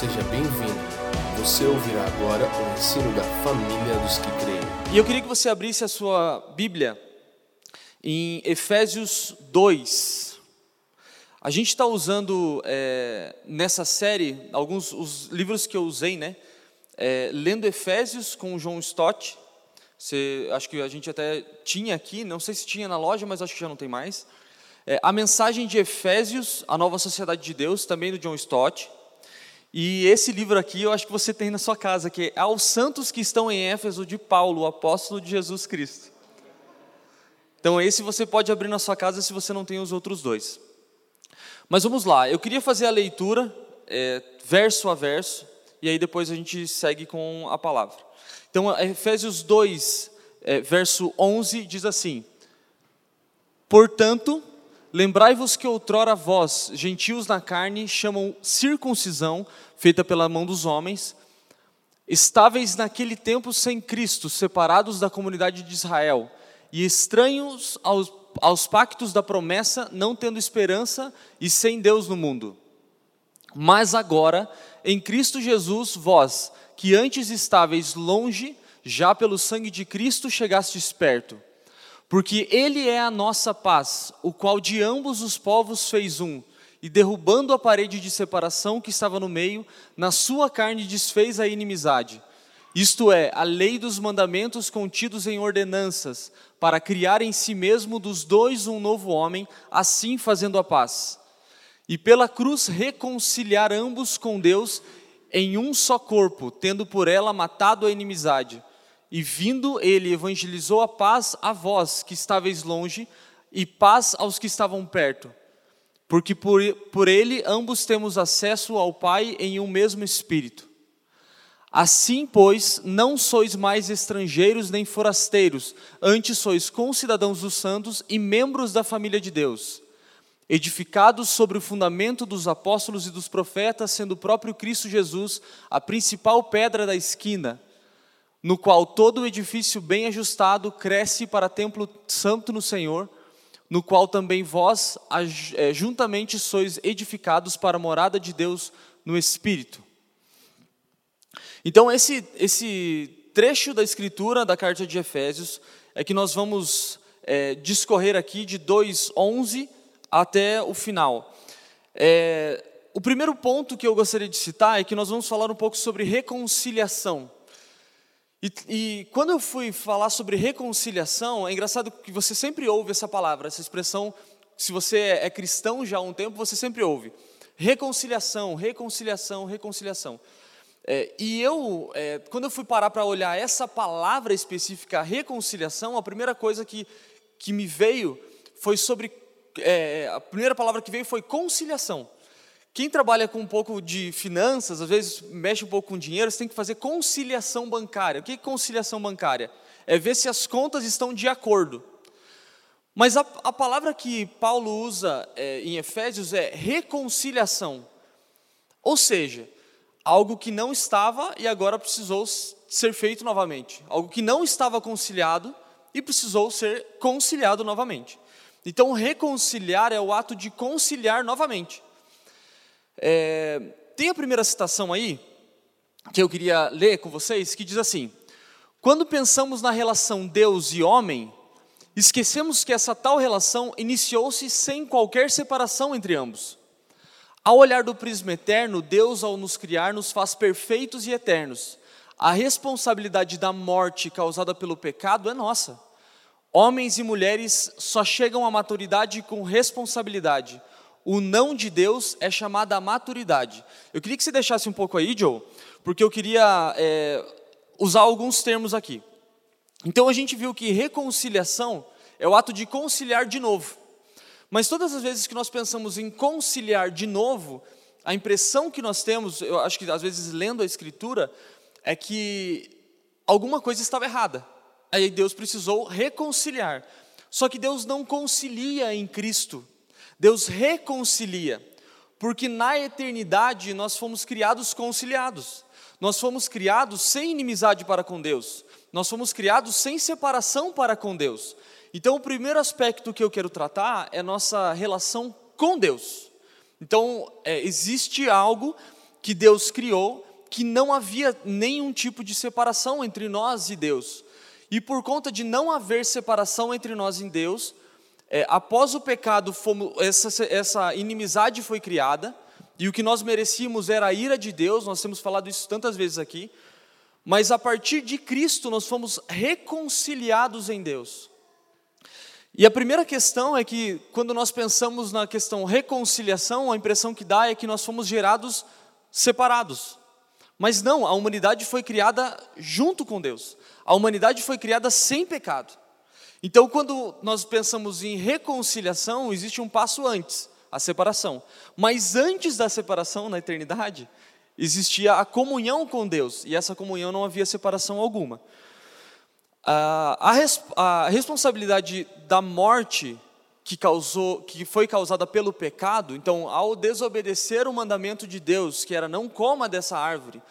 Seja bem-vindo. Você ouvirá agora o ensino da família dos que creem. E eu queria que você abrisse a sua Bíblia em Efésios 2. A gente está usando é, nessa série alguns os livros que eu usei, né? É, lendo Efésios com o João Stott. Você, acho que a gente até tinha aqui, não sei se tinha na loja, mas acho que já não tem mais. É, a mensagem de Efésios, a nova sociedade de Deus, também do John Stott. E esse livro aqui eu acho que você tem na sua casa, que é Aos Santos que estão em Éfeso, de Paulo, apóstolo de Jesus Cristo. Então, esse você pode abrir na sua casa se você não tem os outros dois. Mas vamos lá, eu queria fazer a leitura, é, verso a verso, e aí depois a gente segue com a palavra. Então, Efésios 2, é, verso 11, diz assim: Portanto, Lembrai-vos que outrora vós, gentios na carne, chamam circuncisão, feita pela mão dos homens, estáveis naquele tempo sem Cristo, separados da comunidade de Israel, e estranhos aos, aos pactos da promessa, não tendo esperança e sem Deus no mundo. Mas agora, em Cristo Jesus, vós, que antes estáveis longe, já pelo sangue de Cristo chegastes perto porque Ele é a nossa paz, o qual de ambos os povos fez um, e derrubando a parede de separação que estava no meio, na sua carne desfez a inimizade. Isto é, a lei dos mandamentos contidos em ordenanças, para criar em si mesmo dos dois um novo homem, assim fazendo a paz. E pela cruz reconciliar ambos com Deus em um só corpo, tendo por ela matado a inimizade e vindo ele, evangelizou a paz a vós que estáveis longe, e paz aos que estavam perto. Porque por, por ele ambos temos acesso ao Pai em um mesmo Espírito. Assim, pois, não sois mais estrangeiros nem forasteiros, antes sois concidadãos dos santos e membros da família de Deus, edificados sobre o fundamento dos apóstolos e dos profetas, sendo o próprio Cristo Jesus a principal pedra da esquina no qual todo o edifício bem ajustado cresce para templo santo no Senhor, no qual também vós eh, juntamente sois edificados para a morada de Deus no Espírito. Então, esse, esse trecho da escritura da carta de Efésios é que nós vamos é, discorrer aqui de 2,11 até o final. É, o primeiro ponto que eu gostaria de citar é que nós vamos falar um pouco sobre reconciliação. E, e, quando eu fui falar sobre reconciliação, é engraçado que você sempre ouve essa palavra, essa expressão, se você é cristão já há um tempo, você sempre ouve. Reconciliação, reconciliação, reconciliação. É, e eu, é, quando eu fui parar para olhar essa palavra específica, reconciliação, a primeira coisa que, que me veio foi sobre. É, a primeira palavra que veio foi conciliação. Quem trabalha com um pouco de finanças, às vezes mexe um pouco com dinheiro, você tem que fazer conciliação bancária. O que é conciliação bancária? É ver se as contas estão de acordo. Mas a, a palavra que Paulo usa é, em Efésios é reconciliação. Ou seja, algo que não estava e agora precisou ser feito novamente. Algo que não estava conciliado e precisou ser conciliado novamente. Então, reconciliar é o ato de conciliar novamente. É, tem a primeira citação aí, que eu queria ler com vocês, que diz assim: Quando pensamos na relação Deus e homem, esquecemos que essa tal relação iniciou-se sem qualquer separação entre ambos. Ao olhar do prisma eterno, Deus, ao nos criar, nos faz perfeitos e eternos. A responsabilidade da morte causada pelo pecado é nossa. Homens e mulheres só chegam à maturidade com responsabilidade o não de Deus é chamada a maturidade. Eu queria que você deixasse um pouco aí, Joe, porque eu queria é, usar alguns termos aqui. Então a gente viu que reconciliação é o ato de conciliar de novo. Mas todas as vezes que nós pensamos em conciliar de novo, a impressão que nós temos, eu acho que às vezes lendo a Escritura, é que alguma coisa estava errada. Aí Deus precisou reconciliar. Só que Deus não concilia em Cristo. Deus reconcilia, porque na eternidade nós fomos criados conciliados. Nós fomos criados sem inimizade para com Deus. Nós fomos criados sem separação para com Deus. Então, o primeiro aspecto que eu quero tratar é nossa relação com Deus. Então, é, existe algo que Deus criou que não havia nenhum tipo de separação entre nós e Deus. E por conta de não haver separação entre nós e Deus, é, após o pecado, fomos, essa, essa inimizade foi criada, e o que nós merecíamos era a ira de Deus, nós temos falado isso tantas vezes aqui, mas a partir de Cristo nós fomos reconciliados em Deus. E a primeira questão é que, quando nós pensamos na questão reconciliação, a impressão que dá é que nós fomos gerados separados. Mas não, a humanidade foi criada junto com Deus. A humanidade foi criada sem pecado. Então, quando nós pensamos em reconciliação, existe um passo antes, a separação. Mas antes da separação, na eternidade, existia a comunhão com Deus, e essa comunhão não havia separação alguma. A, a, a responsabilidade da morte que, causou, que foi causada pelo pecado, então, ao desobedecer o mandamento de Deus, que era não coma dessa árvore,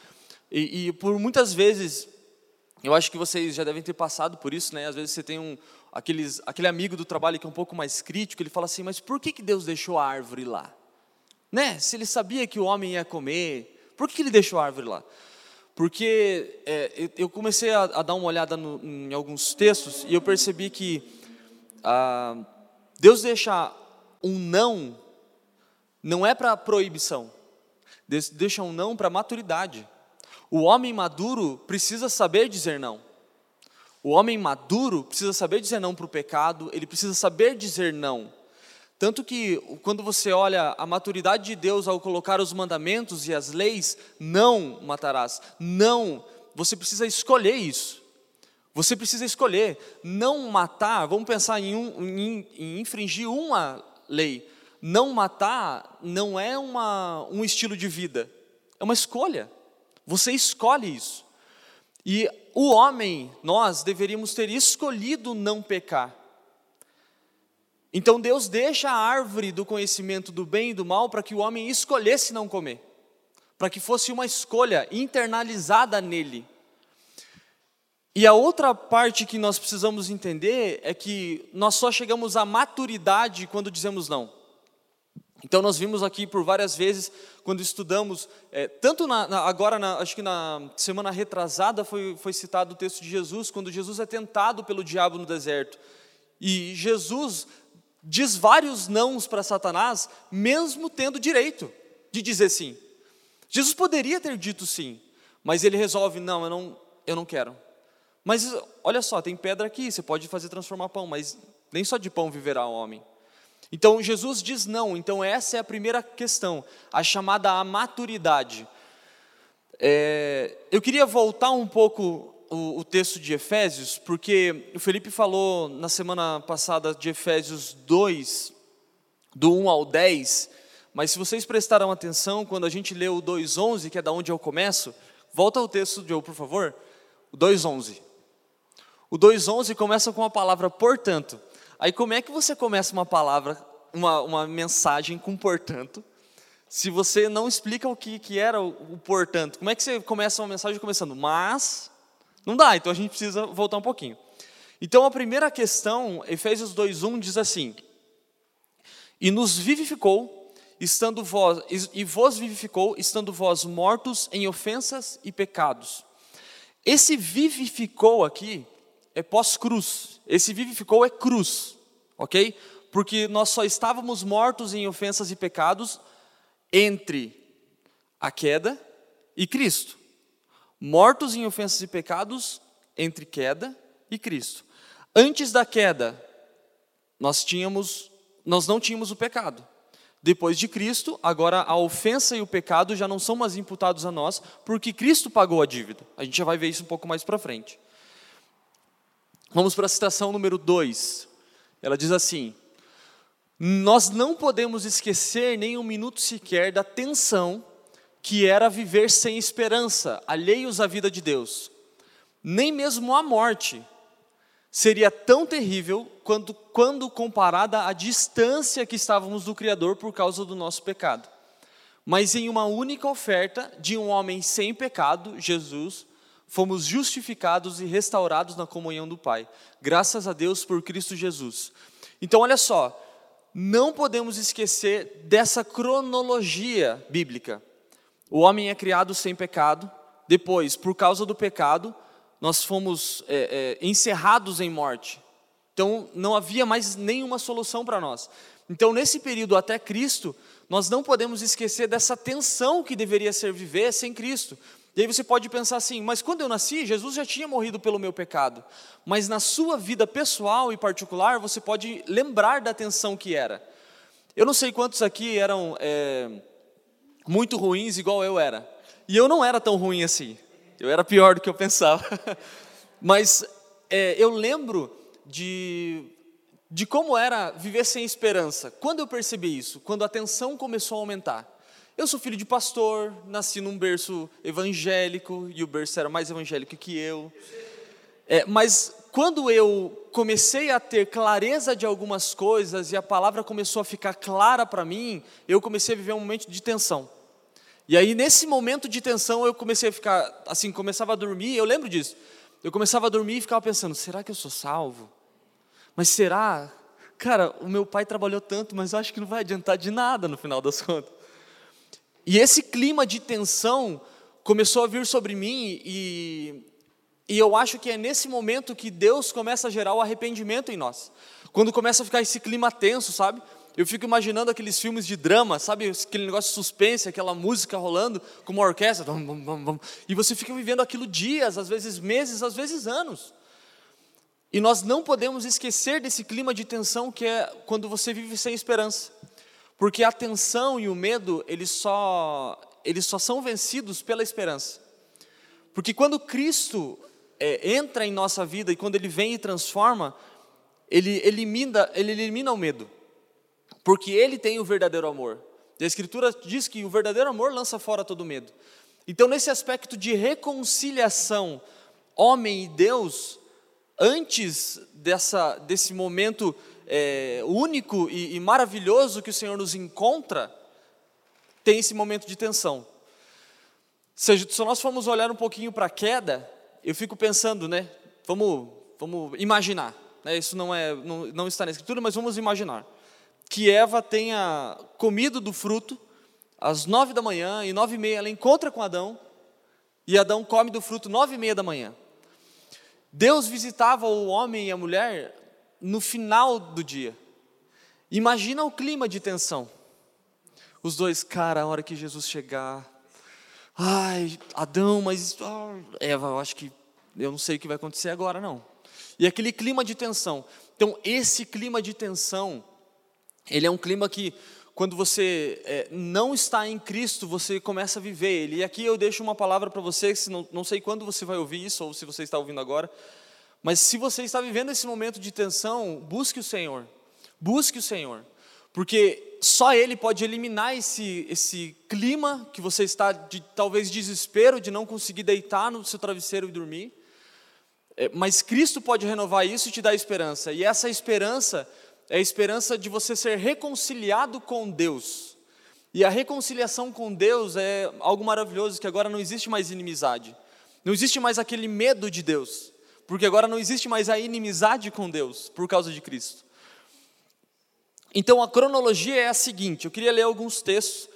e, e, por muitas vezes, eu acho que vocês já devem ter passado por isso, né? Às vezes você tem um, aqueles, aquele amigo do trabalho que é um pouco mais crítico, ele fala assim, mas por que, que Deus deixou a árvore lá? Né? Se ele sabia que o homem ia comer, por que, que ele deixou a árvore lá? Porque é, eu comecei a, a, dar uma olhada no, em alguns textos e eu percebi que ah, Deus deixa um não, não é para proibição, Deus deixa um não para maturidade. O homem maduro precisa saber dizer não. O homem maduro precisa saber dizer não para o pecado, ele precisa saber dizer não. Tanto que, quando você olha a maturidade de Deus ao colocar os mandamentos e as leis, não matarás, não, você precisa escolher isso. Você precisa escolher não matar, vamos pensar em, um, em, em infringir uma lei. Não matar não é uma, um estilo de vida, é uma escolha. Você escolhe isso. E o homem, nós deveríamos ter escolhido não pecar. Então Deus deixa a árvore do conhecimento do bem e do mal para que o homem escolhesse não comer, para que fosse uma escolha internalizada nele. E a outra parte que nós precisamos entender é que nós só chegamos à maturidade quando dizemos não. Então nós vimos aqui por várias vezes quando estudamos, é, tanto na, na, agora, na, acho que na semana retrasada foi, foi citado o texto de Jesus, quando Jesus é tentado pelo diabo no deserto. E Jesus diz vários nãos para Satanás, mesmo tendo direito de dizer sim. Jesus poderia ter dito sim, mas ele resolve: não, eu não, eu não quero. Mas olha só, tem pedra aqui, você pode fazer transformar pão, mas nem só de pão viverá o homem. Então Jesus diz não, então essa é a primeira questão, a chamada a maturidade. É, eu queria voltar um pouco o, o, texto de Efésios, porque o Felipe falou na semana passada de Efésios 2, do 1 ao 10, mas se vocês prestaram atenção, quando a gente leu o 2,11, que é da onde eu começo, volta ao texto, Joe, por favor, o 2,11. O 2,11 começa com a palavra portanto. Aí como é que você começa uma palavra, uma, uma mensagem com portanto, se você não explica o que, que era o, o portanto? Como é que você começa uma mensagem começando, mas, não dá, então a gente precisa voltar um pouquinho. Então a primeira questão, Efésios 2:1 diz assim: E nos vivificou, estando vós e vos vivificou, estando vós mortos em ofensas e pecados. Esse vivificou aqui é pós-cruz. Esse vivificou é cruz, ok? Porque nós só estávamos mortos em ofensas e pecados entre a queda e Cristo. Mortos em ofensas e pecados entre queda e Cristo. Antes da queda, nós tínhamos, nós não tínhamos o pecado. Depois de Cristo, agora a ofensa e o pecado já não são mais imputados a nós, porque Cristo pagou a dívida. A gente já vai ver isso um pouco mais para frente. Vamos para a citação número 2. Ela diz assim: Nós não podemos esquecer nem um minuto sequer da tensão que era viver sem esperança, alheios à vida de Deus. Nem mesmo a morte seria tão terrível quando, quando comparada à distância que estávamos do Criador por causa do nosso pecado. Mas em uma única oferta de um homem sem pecado, Jesus, fomos justificados e restaurados na comunhão do Pai. Graças a Deus por Cristo Jesus. Então, olha só, não podemos esquecer dessa cronologia bíblica. O homem é criado sem pecado, depois, por causa do pecado, nós fomos é, é, encerrados em morte. Então, não havia mais nenhuma solução para nós. Então, nesse período até Cristo, nós não podemos esquecer dessa tensão que deveria ser viver sem Cristo. E aí você pode pensar assim, mas quando eu nasci, Jesus já tinha morrido pelo meu pecado. Mas na sua vida pessoal e particular, você pode lembrar da tensão que era. Eu não sei quantos aqui eram é, muito ruins, igual eu era. E eu não era tão ruim assim. Eu era pior do que eu pensava. mas é, eu lembro de, de como era viver sem esperança. Quando eu percebi isso? Quando a tensão começou a aumentar. Eu sou filho de pastor, nasci num berço evangélico, e o berço era mais evangélico que eu. É, mas quando eu comecei a ter clareza de algumas coisas e a palavra começou a ficar clara para mim, eu comecei a viver um momento de tensão. E aí, nesse momento de tensão, eu comecei a ficar, assim, começava a dormir, eu lembro disso. Eu começava a dormir e ficava pensando: será que eu sou salvo? Mas será? Cara, o meu pai trabalhou tanto, mas eu acho que não vai adiantar de nada no final das contas. E esse clima de tensão começou a vir sobre mim e, e eu acho que é nesse momento que Deus começa a gerar o arrependimento em nós. Quando começa a ficar esse clima tenso, sabe? Eu fico imaginando aqueles filmes de drama, sabe? Aquele negócio de suspense, aquela música rolando com uma orquestra. E você fica vivendo aquilo dias, às vezes meses, às vezes anos. E nós não podemos esquecer desse clima de tensão que é quando você vive sem esperança. Porque a tensão e o medo, eles só, eles só são vencidos pela esperança. Porque quando Cristo é, entra em nossa vida e quando Ele vem e transforma, Ele elimina, ele elimina o medo. Porque Ele tem o verdadeiro amor. E a Escritura diz que o verdadeiro amor lança fora todo medo. Então, nesse aspecto de reconciliação, homem e Deus, antes dessa, desse momento é, único e, e maravilhoso que o Senhor nos encontra, tem esse momento de tensão. Seja, se nós formos olhar um pouquinho para a queda, eu fico pensando, né? Vamos, vamos imaginar. Né, isso não, é, não, não está na Escritura, mas vamos imaginar. Que Eva tenha comido do fruto às nove da manhã, e nove e meia ela encontra com Adão, e Adão come do fruto nove e meia da manhã. Deus visitava o homem e a mulher no final do dia. Imagina o clima de tensão. Os dois, cara, a hora que Jesus chegar, ai, Adão, mas oh, Eva, eu acho que eu não sei o que vai acontecer agora, não. E aquele clima de tensão. Então, esse clima de tensão, ele é um clima que, quando você é, não está em Cristo, você começa a viver ele. E aqui eu deixo uma palavra para você, se não, não sei quando você vai ouvir isso, ou se você está ouvindo agora, mas se você está vivendo esse momento de tensão, busque o Senhor. Busque o Senhor. Porque só Ele pode eliminar esse, esse clima que você está de talvez desespero de não conseguir deitar no seu travesseiro e dormir. É, mas Cristo pode renovar isso e te dar esperança. E essa esperança é a esperança de você ser reconciliado com Deus. E a reconciliação com Deus é algo maravilhoso, que agora não existe mais inimizade. Não existe mais aquele medo de Deus porque agora não existe mais a inimizade com Deus por causa de Cristo. Então a cronologia é a seguinte: eu queria ler alguns textos.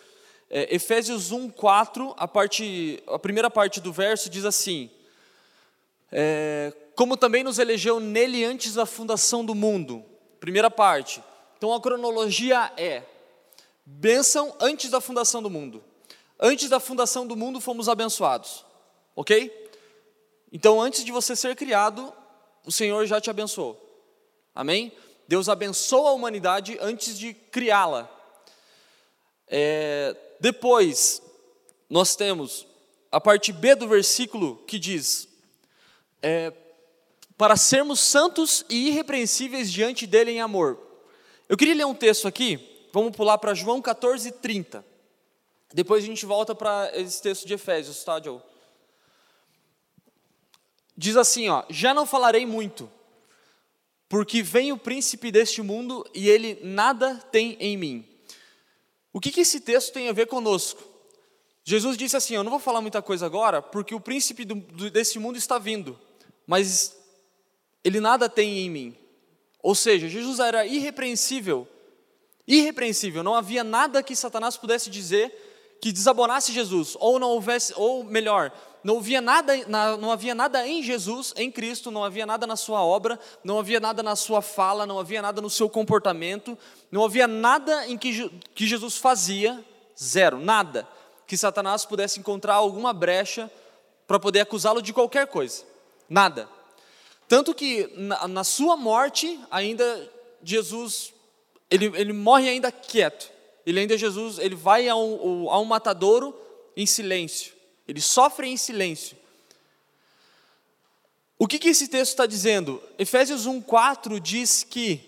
É, Efésios 1, 4, a, parte, a primeira parte do verso diz assim: é, Como também nos elegeu nele antes da fundação do mundo. Primeira parte. Então a cronologia é: bênção antes da fundação do mundo. Antes da fundação do mundo fomos abençoados. Ok? Então, antes de você ser criado, o Senhor já te abençoou. Amém? Deus abençoa a humanidade antes de criá-la. É, depois, nós temos a parte B do versículo que diz: é, para sermos santos e irrepreensíveis diante dele em amor. Eu queria ler um texto aqui, vamos pular para João 14, 30. Depois a gente volta para esse texto de Efésios, tá, Joe? Diz assim, ó: Já não falarei muito, porque vem o príncipe deste mundo e ele nada tem em mim. O que, que esse texto tem a ver conosco? Jesus disse assim: Eu não vou falar muita coisa agora, porque o príncipe do, do, desse mundo está vindo, mas ele nada tem em mim. Ou seja, Jesus era irrepreensível, irrepreensível, não havia nada que Satanás pudesse dizer que desabonasse Jesus, ou não houvesse, ou melhor, não havia nada, não havia nada em Jesus, em Cristo, não havia nada na sua obra, não havia nada na sua fala, não havia nada no seu comportamento, não havia nada em que, que Jesus fazia, zero, nada, que Satanás pudesse encontrar alguma brecha para poder acusá-lo de qualquer coisa, nada. Tanto que na, na sua morte, ainda Jesus, ele, ele morre ainda quieto, ele ainda Jesus, ele vai a um, a um matadouro em silêncio, ele sofre em silêncio. O que, que esse texto está dizendo? Efésios 1,4 diz que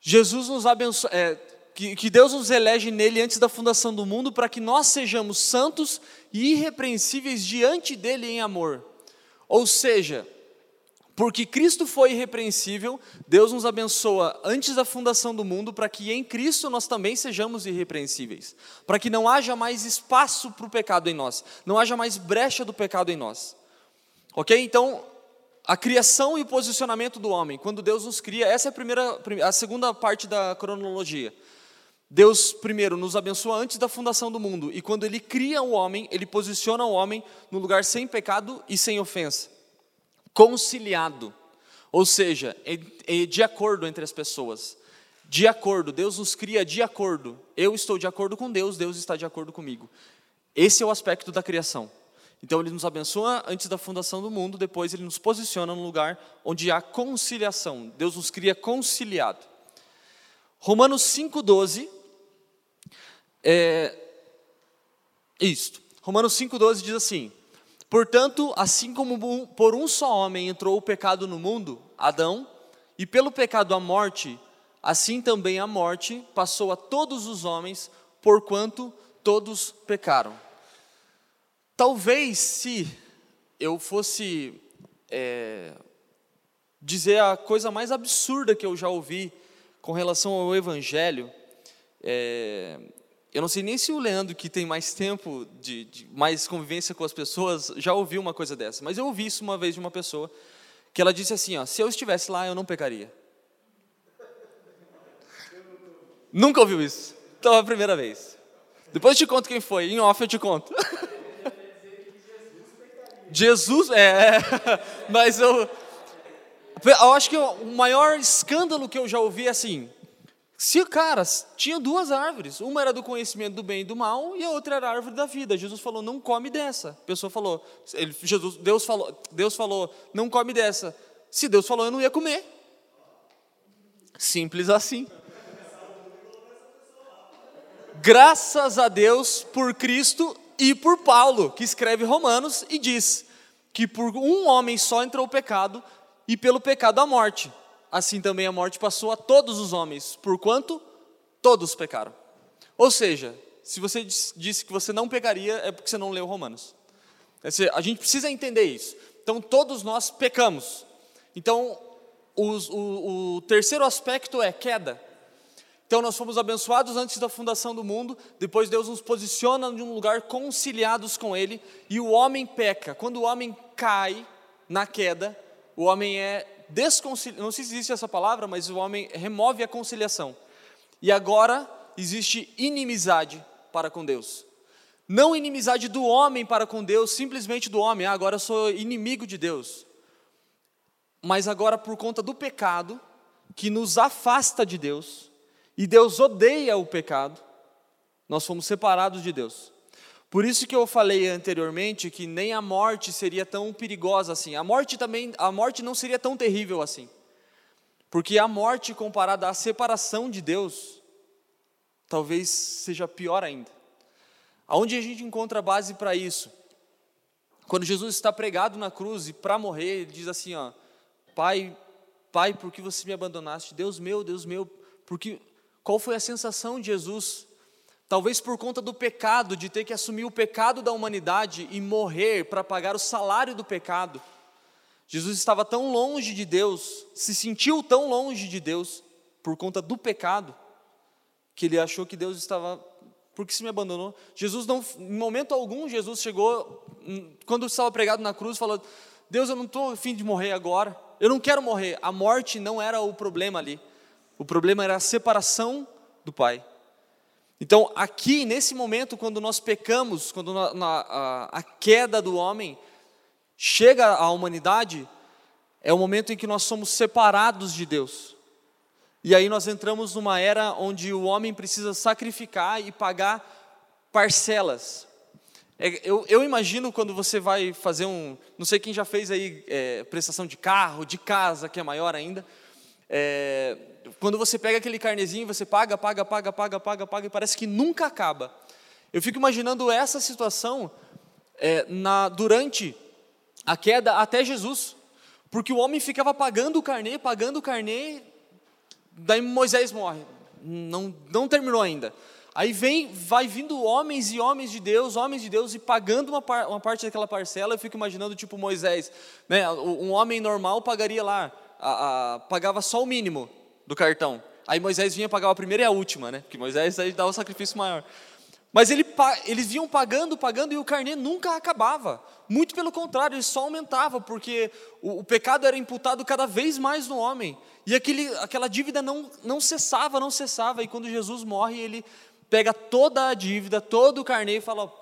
Jesus nos abençoa, é, que, que Deus nos elege nele antes da fundação do mundo para que nós sejamos santos e irrepreensíveis diante dele em amor. Ou seja, porque Cristo foi irrepreensível, Deus nos abençoa antes da fundação do mundo para que em Cristo nós também sejamos irrepreensíveis, para que não haja mais espaço para o pecado em nós, não haja mais brecha do pecado em nós. Ok? Então, a criação e o posicionamento do homem, quando Deus nos cria, essa é a, primeira, a segunda parte da cronologia. Deus, primeiro, nos abençoa antes da fundação do mundo, e quando Ele cria o homem, Ele posiciona o homem no lugar sem pecado e sem ofensa conciliado, ou seja, é, é de acordo entre as pessoas. De acordo, Deus nos cria de acordo. Eu estou de acordo com Deus, Deus está de acordo comigo. Esse é o aspecto da criação. Então ele nos abençoa antes da fundação do mundo, depois ele nos posiciona no lugar onde há conciliação. Deus nos cria conciliado. Romanos 5,12 é isto. Romanos 5,12 diz assim: Portanto, assim como por um só homem entrou o pecado no mundo, Adão, e pelo pecado a morte, assim também a morte passou a todos os homens, porquanto todos pecaram. Talvez se eu fosse é, dizer a coisa mais absurda que eu já ouvi com relação ao Evangelho, é, eu não sei nem se o Leandro, que tem mais tempo, de, de, mais convivência com as pessoas, já ouviu uma coisa dessa. Mas eu ouvi isso uma vez de uma pessoa, que ela disse assim: ó, se eu estivesse lá, eu não pecaria. Nunca ouviu isso? Então é a primeira vez. Depois eu te conto quem foi, em off eu te conto. Jesus, é, é, mas eu, eu acho que o maior escândalo que eu já ouvi é assim: se, cara, tinha duas árvores, uma era do conhecimento do bem e do mal e a outra era a árvore da vida. Jesus falou: "Não come dessa". A pessoa falou, ele, Jesus, Deus falou, Deus falou: "Não come dessa". Se Deus falou, eu não ia comer. Simples assim. Graças a Deus por Cristo e por Paulo, que escreve Romanos e diz que por um homem só entrou o pecado e pelo pecado a morte assim também a morte passou a todos os homens, porquanto todos pecaram. Ou seja, se você disse que você não pecaria, é porque você não leu Romanos. A gente precisa entender isso. Então, todos nós pecamos. Então, os, o, o terceiro aspecto é queda. Então, nós fomos abençoados antes da fundação do mundo, depois Deus nos posiciona em um lugar conciliados com Ele, e o homem peca. Quando o homem cai na queda, o homem é não sei se existe essa palavra, mas o homem remove a conciliação. E agora existe inimizade para com Deus. Não inimizade do homem para com Deus, simplesmente do homem, ah, agora eu sou inimigo de Deus. Mas agora por conta do pecado, que nos afasta de Deus, e Deus odeia o pecado, nós fomos separados de Deus. Por isso que eu falei anteriormente que nem a morte seria tão perigosa assim. A morte também, a morte não seria tão terrível assim. Porque a morte comparada à separação de Deus, talvez seja pior ainda. Aonde a gente encontra base para isso? Quando Jesus está pregado na cruz e para morrer, ele diz assim, ó: Pai, Pai, por que você me abandonaste? Deus meu, Deus meu, porque qual foi a sensação de Jesus Talvez por conta do pecado, de ter que assumir o pecado da humanidade e morrer para pagar o salário do pecado. Jesus estava tão longe de Deus, se sentiu tão longe de Deus por conta do pecado, que ele achou que Deus estava porque se me abandonou. Jesus não, em momento algum, Jesus chegou, hum, quando estava pregado na cruz, falou: Deus, eu não estou afim de morrer agora, eu não quero morrer. A morte não era o problema ali, o problema era a separação do Pai. Então, aqui, nesse momento, quando nós pecamos, quando na, na, a, a queda do homem chega à humanidade, é o momento em que nós somos separados de Deus. E aí nós entramos numa era onde o homem precisa sacrificar e pagar parcelas. É, eu, eu, imagino quando você vai fazer um. Não sei quem já fez aí é, prestação de carro, de casa, que é maior ainda. É, quando você pega aquele carnezinho, você paga, paga, paga, paga, paga, paga, e parece que nunca acaba. Eu fico imaginando essa situação é, na, durante a queda até Jesus, porque o homem ficava pagando o carnê, pagando o carnê, daí Moisés morre, não, não terminou ainda. Aí vem, vai vindo homens e homens de Deus, homens de Deus, e pagando uma, par, uma parte daquela parcela, eu fico imaginando tipo Moisés, né? um homem normal pagaria lá, a, a, pagava só o mínimo, do cartão. Aí Moisés vinha pagar a primeira e a última, né? Porque Moisés aí dava o sacrifício maior. Mas ele, eles vinham pagando, pagando e o carnê nunca acabava. Muito pelo contrário, ele só aumentava, porque o, o pecado era imputado cada vez mais no homem. E aquele, aquela dívida não, não cessava, não cessava. E quando Jesus morre, ele pega toda a dívida, todo o carnê e fala: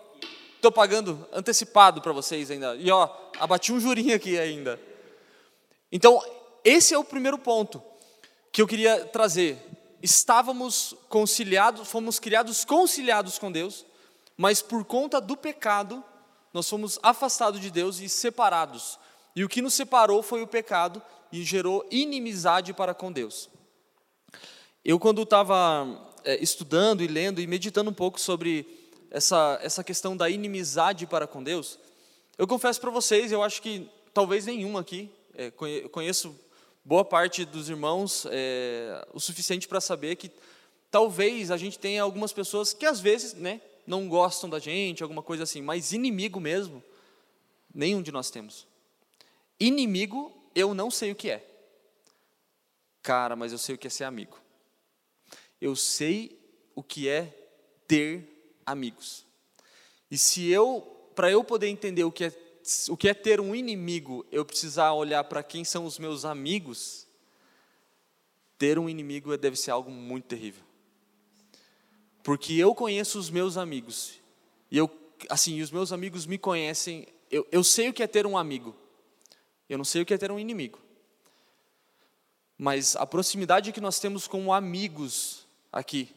estou pagando antecipado para vocês ainda. E ó, abati um jurinho aqui ainda. Então, esse é o primeiro ponto que eu queria trazer. Estávamos conciliados, fomos criados conciliados com Deus, mas por conta do pecado, nós fomos afastados de Deus e separados. E o que nos separou foi o pecado e gerou inimizade para com Deus. Eu, quando estava é, estudando e lendo e meditando um pouco sobre essa, essa questão da inimizade para com Deus, eu confesso para vocês, eu acho que talvez nenhum aqui, é, conheço boa parte dos irmãos é, o suficiente para saber que talvez a gente tenha algumas pessoas que às vezes né, não gostam da gente, alguma coisa assim, mas inimigo mesmo, nenhum de nós temos. Inimigo, eu não sei o que é. Cara, mas eu sei o que é ser amigo. Eu sei o que é ter amigos. E se eu, para eu poder entender o que é o que é ter um inimigo, eu precisar olhar para quem são os meus amigos, ter um inimigo deve ser algo muito terrível. Porque eu conheço os meus amigos, e eu, assim, os meus amigos me conhecem, eu, eu sei o que é ter um amigo, eu não sei o que é ter um inimigo. Mas a proximidade que nós temos com amigos aqui,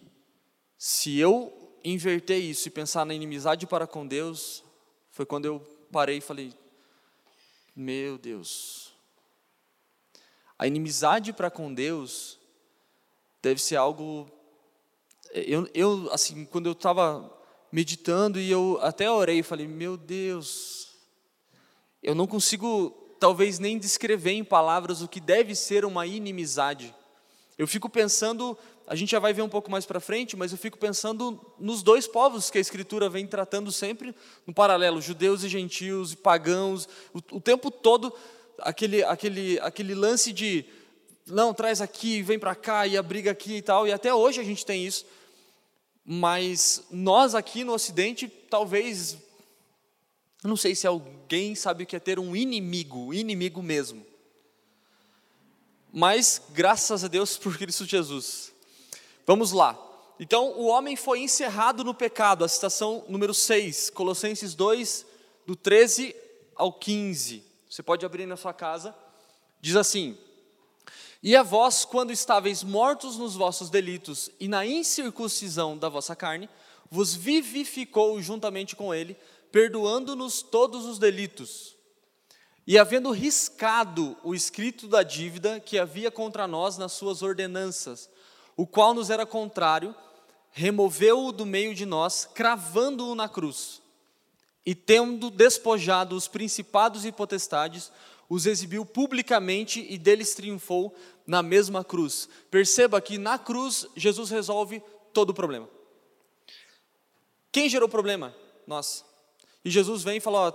se eu inverter isso e pensar na inimizade para com Deus, foi quando eu parei e falei: Meu Deus, a inimizade para com Deus deve ser algo. Eu, eu assim, quando eu estava meditando e eu até orei, falei: Meu Deus, eu não consigo, talvez nem descrever em palavras o que deve ser uma inimizade. Eu fico pensando a gente já vai ver um pouco mais para frente, mas eu fico pensando nos dois povos que a Escritura vem tratando sempre no paralelo, judeus e gentios, e pagãos, o, o tempo todo aquele, aquele, aquele lance de não, traz aqui, vem para cá, e a briga aqui e tal, e até hoje a gente tem isso, mas nós aqui no Ocidente, talvez, não sei se alguém sabe o que é ter um inimigo, inimigo mesmo, mas graças a Deus por Cristo Jesus, Vamos lá. Então, o homem foi encerrado no pecado, a citação número 6, Colossenses 2, do 13 ao 15. Você pode abrir na sua casa. Diz assim: E a vós, quando estáveis mortos nos vossos delitos e na incircuncisão da vossa carne, vos vivificou juntamente com ele, perdoando-nos todos os delitos. E havendo riscado o escrito da dívida que havia contra nós nas suas ordenanças, o qual nos era contrário, removeu-o do meio de nós, cravando-o na cruz. E tendo despojado os principados e potestades, os exibiu publicamente e deles triunfou na mesma cruz. Perceba que na cruz Jesus resolve todo o problema. Quem gerou o problema? Nós. E Jesus vem e fala: ó,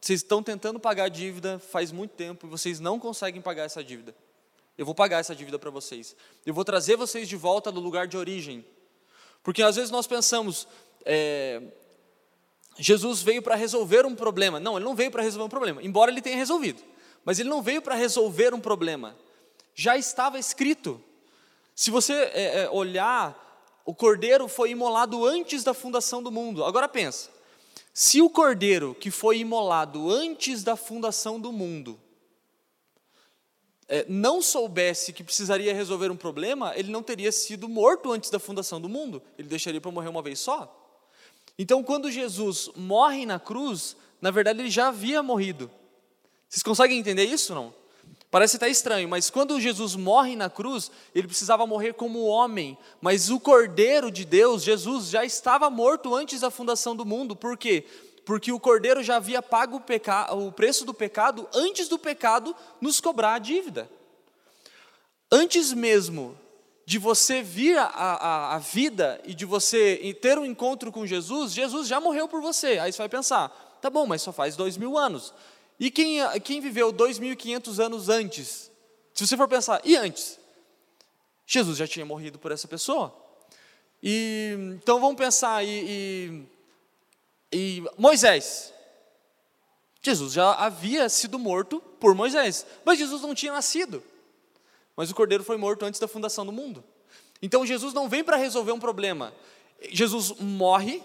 vocês estão tentando pagar a dívida faz muito tempo e vocês não conseguem pagar essa dívida. Eu vou pagar essa dívida para vocês. Eu vou trazer vocês de volta do lugar de origem. Porque às vezes nós pensamos, é, Jesus veio para resolver um problema. Não, ele não veio para resolver um problema, embora ele tenha resolvido. Mas ele não veio para resolver um problema. Já estava escrito. Se você é, é, olhar o cordeiro foi imolado antes da fundação do mundo. Agora pensa, se o cordeiro que foi imolado antes da fundação do mundo não soubesse que precisaria resolver um problema, ele não teria sido morto antes da fundação do mundo. Ele deixaria para morrer uma vez só. Então, quando Jesus morre na cruz, na verdade ele já havia morrido. Vocês conseguem entender isso não? Parece até estranho, mas quando Jesus morre na cruz, ele precisava morrer como homem, mas o Cordeiro de Deus, Jesus, já estava morto antes da fundação do mundo. Por quê? Porque o Cordeiro já havia pago o, peca... o preço do pecado antes do pecado nos cobrar a dívida. Antes mesmo de você vir à vida e de você ter um encontro com Jesus, Jesus já morreu por você. Aí você vai pensar, tá bom, mas só faz dois mil anos. E quem, quem viveu 2.500 anos antes? Se você for pensar, e antes? Jesus já tinha morrido por essa pessoa. E, então vamos pensar, e, e, e Moisés. Jesus já havia sido morto por Moisés, mas Jesus não tinha nascido. Mas o cordeiro foi morto antes da fundação do mundo. Então Jesus não vem para resolver um problema. Jesus morre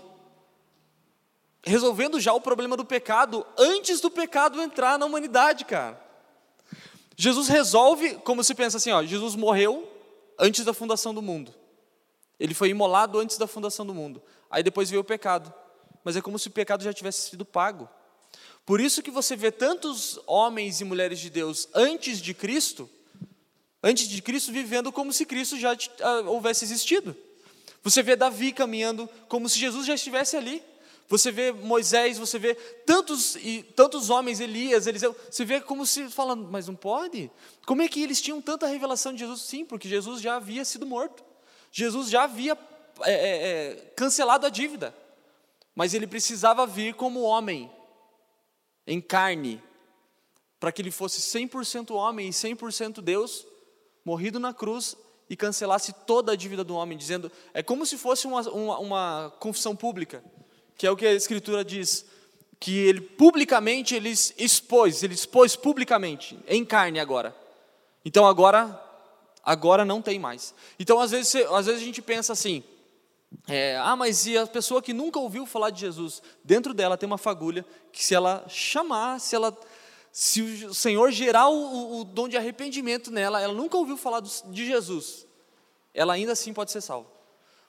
resolvendo já o problema do pecado antes do pecado entrar na humanidade, cara. Jesus resolve, como se pensa assim, ó, Jesus morreu antes da fundação do mundo. Ele foi imolado antes da fundação do mundo. Aí depois veio o pecado. Mas é como se o pecado já tivesse sido pago. Por isso que você vê tantos homens e mulheres de Deus antes de Cristo, antes de Cristo vivendo como se Cristo já ah, houvesse existido. Você vê Davi caminhando como se Jesus já estivesse ali. Você vê Moisés, você vê tantos e tantos homens, Elias, Eliseu, você vê como se falando, mas não pode? Como é que eles tinham tanta revelação de Jesus? Sim, porque Jesus já havia sido morto. Jesus já havia é, é, é, cancelado a dívida. Mas ele precisava vir como homem, em carne, para que ele fosse 100% homem e 100% Deus, morrido na cruz e cancelasse toda a dívida do homem, dizendo, é como se fosse uma, uma, uma confissão pública que é o que a escritura diz, que ele publicamente ele expôs, ele expôs publicamente, em carne agora. Então agora, agora não tem mais. Então às vezes, às vezes a gente pensa assim, é, ah, mas e a pessoa que nunca ouviu falar de Jesus, dentro dela tem uma fagulha que se ela chamar, se ela se o Senhor gerar o, o dom de arrependimento nela, ela nunca ouviu falar de Jesus, ela ainda assim pode ser salva.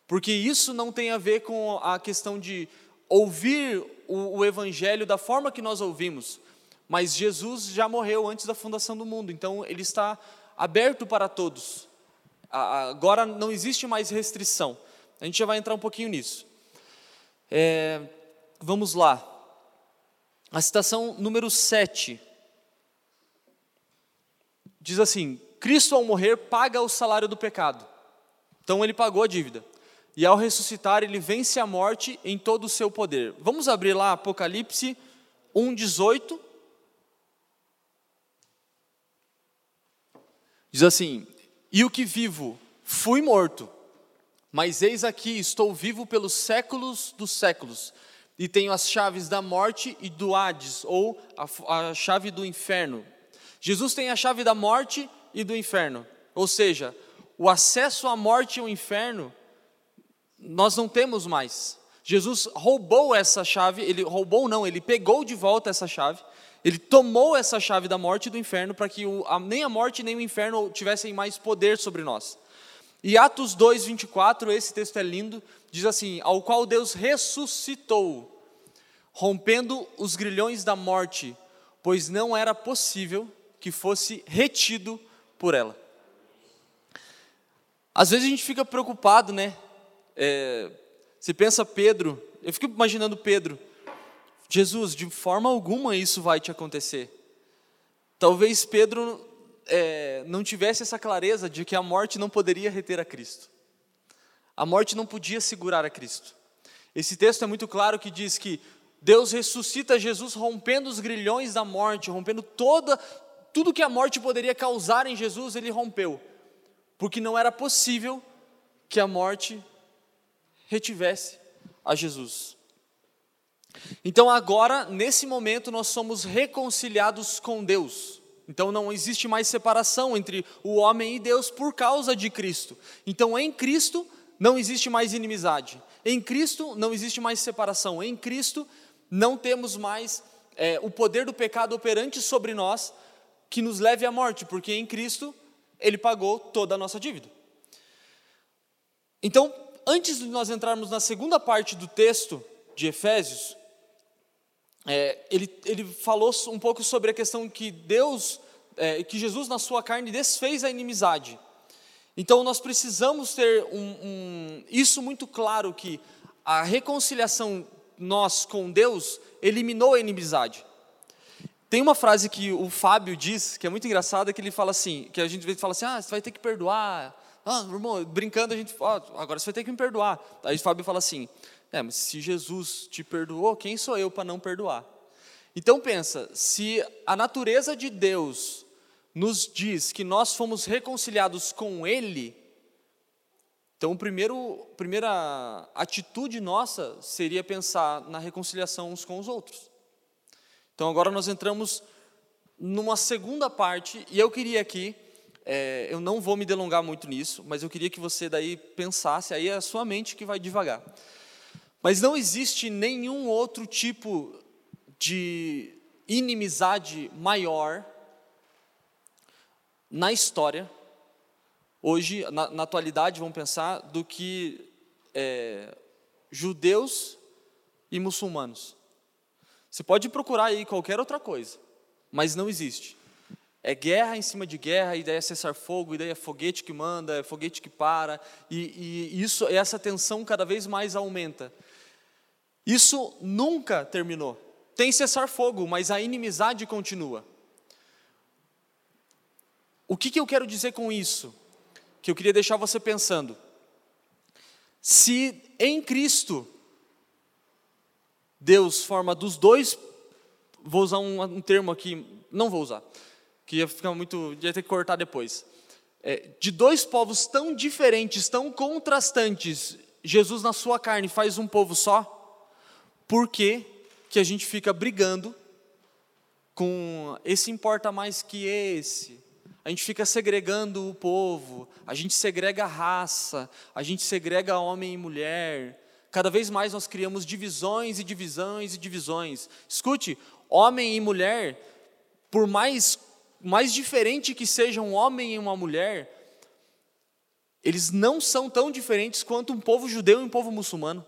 Porque isso não tem a ver com a questão de ouvir o, o Evangelho da forma que nós ouvimos, mas Jesus já morreu antes da fundação do mundo, então ele está aberto para todos. Agora não existe mais restrição. A gente já vai entrar um pouquinho nisso. É, vamos lá. A citação número 7 diz assim: Cristo, ao morrer, paga o salário do pecado. Então ele pagou a dívida e ao ressuscitar ele vence a morte em todo o seu poder. Vamos abrir lá Apocalipse 1:18. Diz assim: E o que vivo, fui morto, mas eis aqui estou vivo pelos séculos dos séculos, e tenho as chaves da morte e do Hades, ou a, a chave do inferno. Jesus tem a chave da morte e do inferno, ou seja, o acesso à morte e ao inferno nós não temos mais. Jesus roubou essa chave, ele roubou não, ele pegou de volta essa chave, ele tomou essa chave da morte e do inferno para que o, a, nem a morte nem o inferno tivessem mais poder sobre nós. E Atos 2, 24, esse texto é lindo, diz assim: Ao qual Deus ressuscitou, rompendo os grilhões da morte, pois não era possível que fosse retido por ela. Às vezes a gente fica preocupado, né? É, você pensa Pedro, eu fico imaginando Pedro, Jesus, de forma alguma isso vai te acontecer. Talvez Pedro é, não tivesse essa clareza de que a morte não poderia reter a Cristo. A morte não podia segurar a Cristo. Esse texto é muito claro que diz que Deus ressuscita Jesus rompendo os grilhões da morte, rompendo toda tudo que a morte poderia causar em Jesus, ele rompeu. Porque não era possível que a morte retivesse a Jesus. Então agora, nesse momento, nós somos reconciliados com Deus. Então não existe mais separação entre o homem e Deus por causa de Cristo. Então em Cristo, não existe mais inimizade. Em Cristo não existe mais separação. Em Cristo não temos mais é, o poder do pecado operante sobre nós que nos leve à morte, porque em Cristo Ele pagou toda a nossa dívida. Então, antes de nós entrarmos na segunda parte do texto de Efésios, é, ele, ele falou um pouco sobre a questão que Deus, é, que Jesus na sua carne desfez a inimizade. Então nós precisamos ter um, um, isso muito claro que a reconciliação nós com Deus eliminou a inimizade. Tem uma frase que o Fábio diz que é muito engraçada que ele fala assim, que a gente fala assim, ah, você vai ter que perdoar. Ah, irmão, brincando a gente, ah, agora você vai ter que me perdoar. Aí o Fábio fala assim, é, mas se Jesus te perdoou, quem sou eu para não perdoar? Então pensa, se a natureza de Deus nos diz que nós fomos reconciliados com Ele, então, a primeira atitude nossa seria pensar na reconciliação uns com os outros. Então, agora nós entramos numa segunda parte, e eu queria aqui, é, eu não vou me delongar muito nisso, mas eu queria que você daí pensasse, aí é a sua mente que vai devagar. Mas não existe nenhum outro tipo de inimizade maior na história, hoje, na, na atualidade, vamos pensar, do que é, judeus e muçulmanos. Você pode procurar aí qualquer outra coisa, mas não existe. É guerra em cima de guerra, ideia é cessar fogo, ideia é foguete que manda, é foguete que para, e, e isso, essa tensão cada vez mais aumenta. Isso nunca terminou. Tem cessar fogo, mas a inimizade continua. O que, que eu quero dizer com isso? Que eu queria deixar você pensando. Se em Cristo Deus forma dos dois, vou usar um, um termo aqui, não vou usar, que ia ficar muito, ia ter que cortar depois. É, de dois povos tão diferentes, tão contrastantes, Jesus na sua carne faz um povo só? Por que, que a gente fica brigando com esse importa mais que esse? A gente fica segregando o povo, a gente segrega a raça, a gente segrega homem e mulher. Cada vez mais nós criamos divisões e divisões e divisões. Escute, homem e mulher, por mais, mais diferente que seja um homem e uma mulher, eles não são tão diferentes quanto um povo judeu e um povo muçulmano.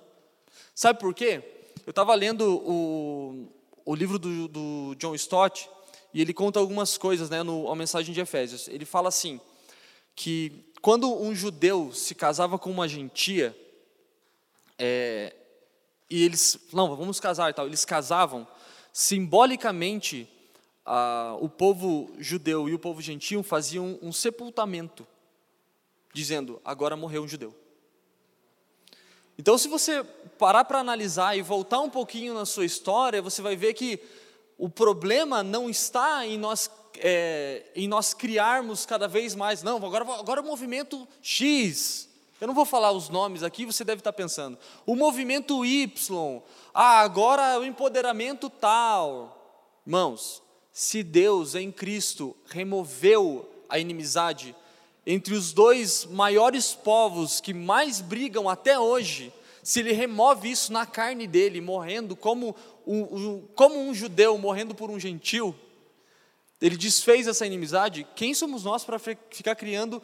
Sabe por quê? Eu estava lendo o, o livro do, do, John Stott e ele conta algumas coisas né, no, a mensagem de Efésios. Ele fala assim, que quando um judeu se casava com uma gentia, é, e eles, não, vamos casar e tal, eles casavam, simbolicamente, o povo judeu e o povo gentil faziam um sepultamento, dizendo, agora morreu um judeu. Então, se você parar para analisar e voltar um pouquinho na sua história, você vai ver que o problema não está em nós, é, em nós criarmos cada vez mais, não, agora, agora o movimento X, eu não vou falar os nomes aqui, você deve estar pensando, o movimento Y, ah, agora o empoderamento tal. Irmãos, se Deus em Cristo removeu a inimizade entre os dois maiores povos que mais brigam até hoje, se ele remove isso na carne dele, morrendo como um, como um judeu morrendo por um gentil, ele desfez essa inimizade, quem somos nós para ficar criando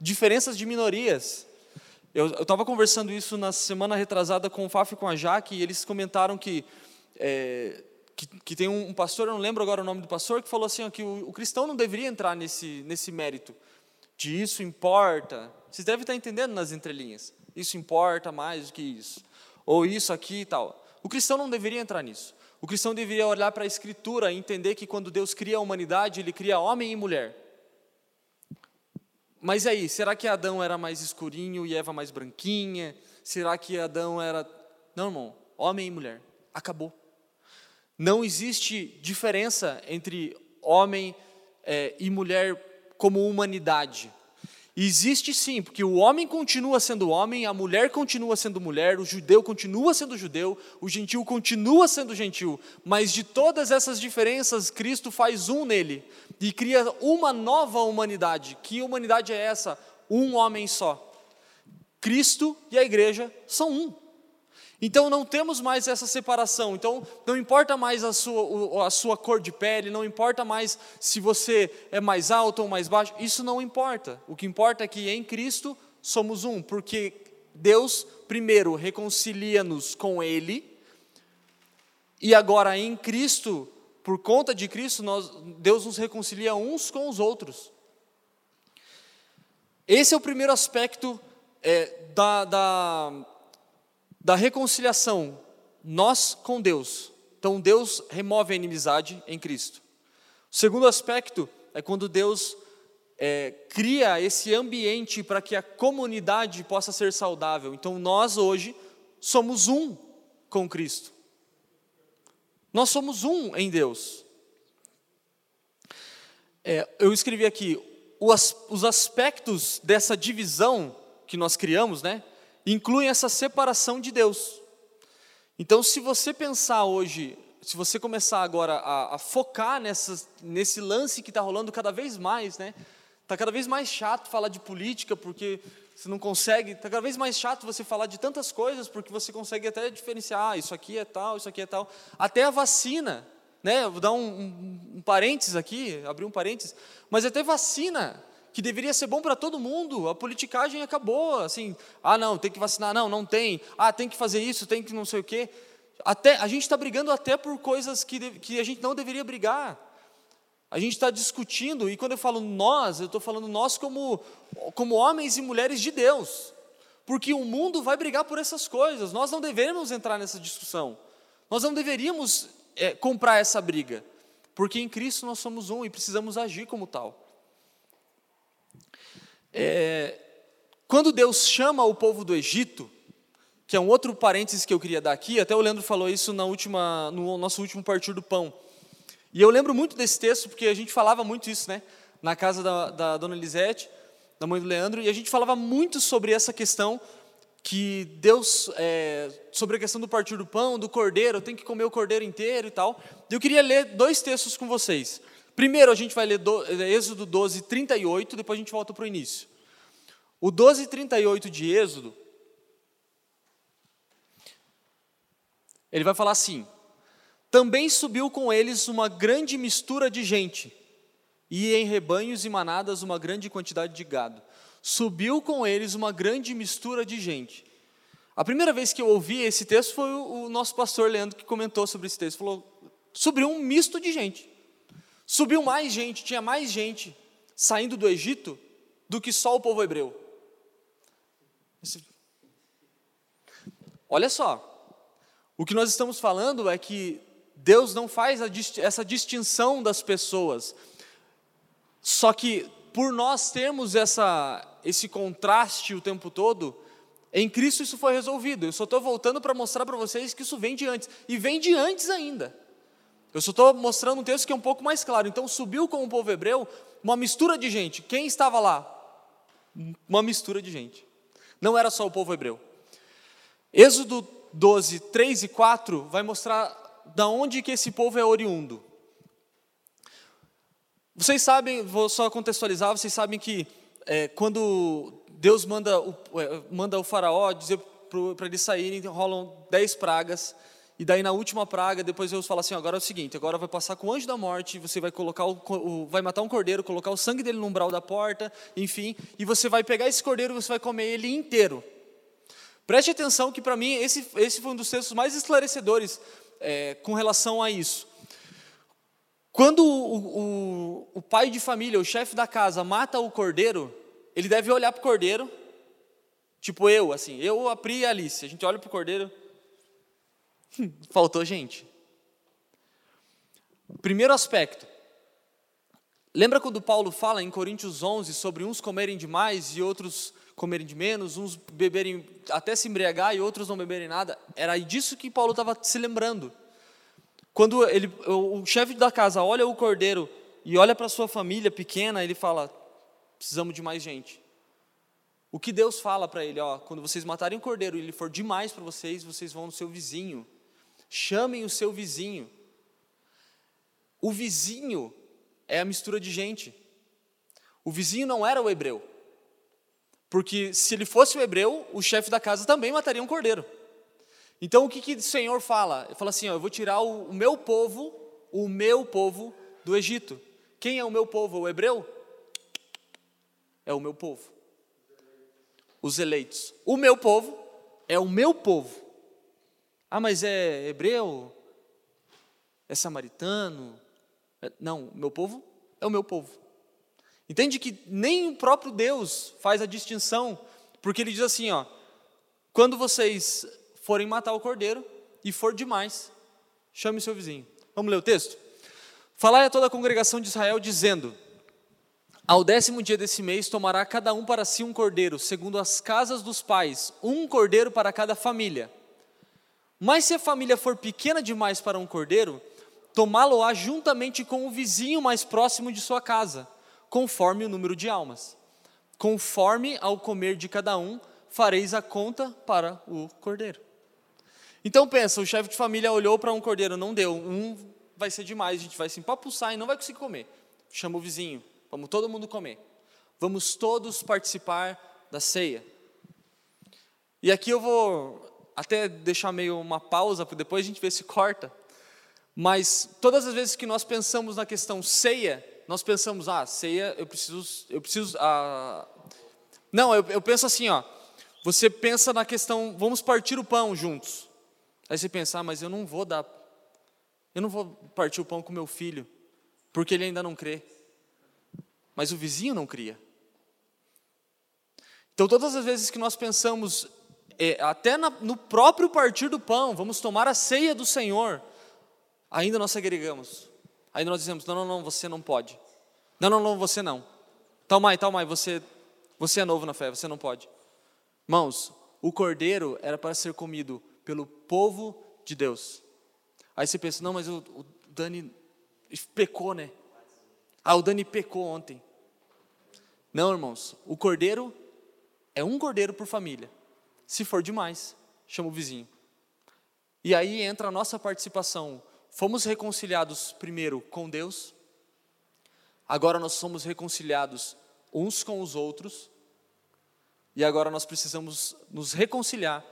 diferenças de minorias? Eu estava conversando isso na semana retrasada com o Faf e com a Jaque, e eles comentaram que, é, que, que, tem um, pastor, eu não lembro agora o nome do pastor, que falou assim, ó, que o, o cristão não deveria entrar nesse, nesse mérito de isso importa. Vocês devem estar entendendo nas entrelinhas. Isso importa mais do que isso. Ou isso aqui e tal. O cristão não deveria entrar nisso. O cristão deveria olhar para a Escritura e entender que quando Deus cria a humanidade, Ele cria homem e mulher. Mas aí, será que Adão era mais escurinho e Eva mais branquinha? Será que Adão era. Não, irmão, homem e mulher. Acabou. Não existe diferença entre homem é, e mulher como humanidade. Existe sim, porque o homem continua sendo homem, a mulher continua sendo mulher, o judeu continua sendo judeu, o gentil continua sendo gentil, mas de todas essas diferenças, Cristo faz um nele e cria uma nova humanidade. Que humanidade é essa? Um homem só. Cristo e a igreja são um. Então não temos mais essa separação. Então não importa mais a sua, a sua cor de pele, não importa mais se você é mais alto ou mais baixo, isso não importa. O que importa é que em Cristo somos um, porque Deus primeiro reconcilia-nos com Ele, e agora em Cristo, por conta de Cristo, nós, Deus nos reconcilia uns com os outros. Esse é o primeiro aspecto é, da, da, da reconciliação, nós com Deus. Então Deus remove a inimizade em Cristo. O segundo aspecto é quando Deus é, cria esse ambiente para que a comunidade possa ser saudável. Então nós hoje somos um com Cristo. Nós somos um em Deus. É, eu escrevi aqui os, os aspectos dessa divisão que nós criamos, né, incluem essa separação de Deus. Então, se você pensar hoje, se você começar agora a, a focar nesse lance que está rolando cada vez mais, né, está cada vez mais chato falar de política porque você não consegue, está cada vez mais chato você falar de tantas coisas porque você consegue até diferenciar, ah, isso aqui é tal, isso aqui é tal, até a vacina, né? Vou dar um, um, um parênteses aqui, abrir um parênteses, mas até vacina que deveria ser bom para todo mundo, a politicagem acabou, assim, ah não, tem que vacinar, não, não tem, ah tem que fazer isso, tem que não sei o quê, até, a gente está brigando até por coisas que, que a gente não deveria brigar, a gente está discutindo, e quando eu falo nós, eu estou falando nós como, como homens e mulheres de Deus, porque o mundo vai brigar por essas coisas, nós não devemos entrar nessa discussão, nós não deveríamos é, comprar essa briga, porque em Cristo nós somos um e precisamos agir como tal. É, quando Deus chama o povo do Egito, que é um outro parênteses que eu queria dar aqui, até o Leandro falou isso na última, no nosso último partir do pão. E eu lembro muito desse texto, porque a gente falava muito isso, né? Na casa da, da dona Elisete, da mãe do Leandro, e a gente falava muito sobre essa questão que Deus, é, sobre a questão do partir do pão, do cordeiro, tem que comer o cordeiro inteiro e tal. Eu queria ler dois textos com vocês. Primeiro a gente vai ler do, Êxodo 12, 38, depois a gente volta para o início. O 12, 38 de Êxodo, ele vai falar assim: Também subiu com eles uma grande mistura de gente, e em rebanhos e manadas uma grande quantidade de gado. Subiu com eles uma grande mistura de gente. A primeira vez que eu ouvi esse texto foi o nosso pastor Leandro que comentou sobre esse texto. Falou: subiu um misto de gente. Subiu mais gente, tinha mais gente saindo do Egito do que só o povo hebreu. Olha só, o que nós estamos falando é que Deus não faz essa distinção das pessoas, só que por nós termos essa, esse contraste o tempo todo, em Cristo isso foi resolvido. Eu só estou voltando para mostrar para vocês que isso vem de antes, e vem de antes ainda. Eu só estou mostrando um texto que é um pouco mais claro. Então subiu com o povo hebreu uma mistura de gente. Quem estava lá? Uma mistura de gente. Não era só o povo hebreu. Êxodo 12, 3 e 4 vai mostrar da onde que esse povo é oriundo. Vocês sabem, vou só contextualizar, vocês sabem que é, quando Deus manda o, é, manda o faraó dizer para eles saírem, rolam dez pragas, e daí na última praga, depois Deus fala assim, agora é o seguinte, agora vai passar com o anjo da morte, você vai colocar o, o, vai matar um cordeiro, colocar o sangue dele no umbral da porta, enfim, e você vai pegar esse cordeiro, você vai comer ele inteiro. Preste atenção que para mim esse, esse foi um dos textos mais esclarecedores é, com relação a isso. Quando o, o, o pai de família, o chefe da casa, mata o cordeiro, ele deve olhar para o cordeiro, tipo eu, assim, eu, a Pri e a Alice, a gente olha para o cordeiro, Faltou gente. Primeiro aspecto. Lembra quando Paulo fala em Coríntios 11 sobre uns comerem demais e outros comerem de menos, uns beberem até se embriagar e outros não beberem nada? Era disso que Paulo estava se lembrando. Quando ele, o chefe da casa olha o cordeiro e olha para sua família pequena, ele fala: precisamos de mais gente. O que Deus fala para ele, ó, quando vocês matarem o cordeiro e ele for demais para vocês, vocês vão no seu vizinho chamem o seu vizinho. O vizinho é a mistura de gente. O vizinho não era o hebreu. Porque se ele fosse o hebreu, o chefe da casa também mataria um cordeiro. Então o que, que o Senhor fala? Ele fala assim: ó, eu vou tirar o, o meu povo, o meu povo do Egito. Quem é o meu povo? O hebreu? É o meu povo. Os eleitos. O meu povo é o meu povo. Ah, mas é hebreu? É samaritano? É, não, meu povo é o meu povo. Entende que nem o próprio Deus faz a distinção, porque ele diz assim, ó: quando vocês forem matar o cordeiro e for demais, chame seu vizinho. Vamos ler o texto? Falai a toda a congregação de Israel, dizendo: Ao décimo dia desse mês tomará cada um para si um cordeiro, segundo as casas dos pais, um cordeiro para cada família. Mas se a família for pequena demais para um cordeiro, tomá-lo-á juntamente com o vizinho mais próximo de sua casa, conforme o número de almas. Conforme ao comer de cada um, fareis a conta para o cordeiro. Então pensa, o chefe de família olhou para um cordeiro, não deu, um vai ser demais, a gente vai se empapuçar e não vai conseguir comer. Chama o vizinho, vamos todo mundo comer. Vamos todos participar da ceia. E aqui eu vou até deixar meio uma pausa, depois a gente ver se corta. Mas todas as vezes que nós pensamos na questão ceia, nós pensamos, ah, ceia, eu preciso, eu preciso, ah... não, eu, eu penso assim, ó, você pensa na questão, vamos partir o pão juntos. Aí você pensa, ah, mas eu não vou dar, eu não vou partir o pão com meu filho, porque ele ainda não crê. Mas o vizinho não cria. Então, todas as vezes que nós pensamos, é, até na, no próprio partir do pão, vamos tomar a ceia do Senhor, ainda nós segregamos. Ainda nós dizemos: não, não, não, você não pode. Não, não, não, você não. Tal mãe, tal mãe, você, você é novo na fé, você não pode. Irmãos, o cordeiro era para ser comido pelo povo de Deus. Aí você pensa, não, mas o, o Dani pecou, né? Ah, o Dani pecou ontem. Não, irmãos, o cordeiro é um cordeiro por família. Se for demais, chama o vizinho. E aí entra a nossa participação. Fomos reconciliados primeiro com Deus, agora nós somos reconciliados uns com os outros, e agora nós precisamos nos reconciliar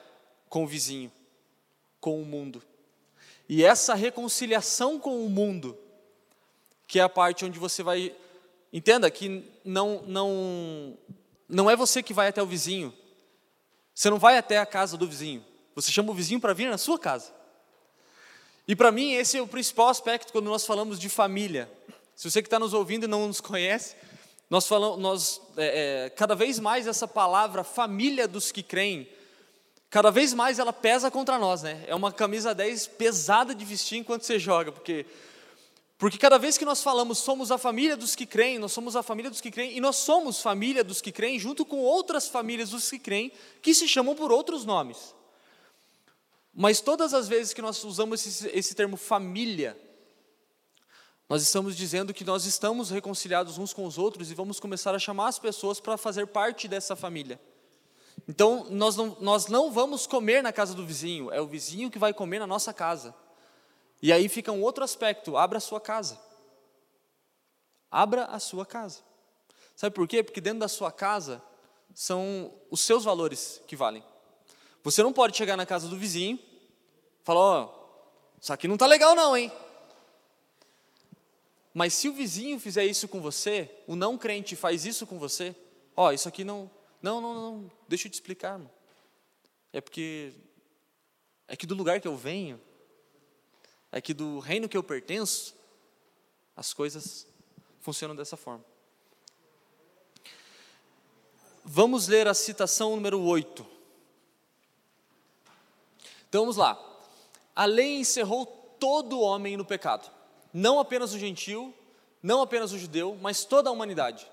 com o vizinho com o mundo. E essa reconciliação com o mundo, que é a parte onde você vai. Entenda que não, não, não é você que vai até o vizinho. Você não vai até a casa do vizinho. Você chama o vizinho para vir na sua casa. E para mim, esse é o principal aspecto quando nós falamos de família. Se você que está nos ouvindo e não nos conhece, nós falamos, nós, é, é, cada vez mais essa palavra família dos que creem, cada vez mais ela pesa contra nós, né? É uma camisa 10 pesada de vestir enquanto você joga, porque porque cada vez que nós falamos somos a família dos que creem, nós somos a família dos que creem e nós somos família dos que creem junto com outras famílias dos que creem que se chamam por outros nomes. Mas todas as vezes que nós usamos esse, esse termo família, nós estamos dizendo que nós estamos reconciliados uns com os outros e vamos começar a chamar as pessoas para fazer parte dessa família. Então, nós não, nós não vamos comer na casa do vizinho, é o vizinho que vai comer na nossa casa. E aí fica um outro aspecto: abra a sua casa. Abra a sua casa. Sabe por quê? Porque dentro da sua casa são os seus valores que valem. Você não pode chegar na casa do vizinho e falar: Ó, oh, isso aqui não está legal, não, hein? Mas se o vizinho fizer isso com você, o não crente faz isso com você, ó, oh, isso aqui não, não, não, não, deixa eu te explicar, irmão. É porque é que do lugar que eu venho, é que do reino que eu pertenço, as coisas funcionam dessa forma. Vamos ler a citação número 8. Então vamos lá. A lei encerrou todo homem no pecado, não apenas o gentil, não apenas o judeu, mas toda a humanidade.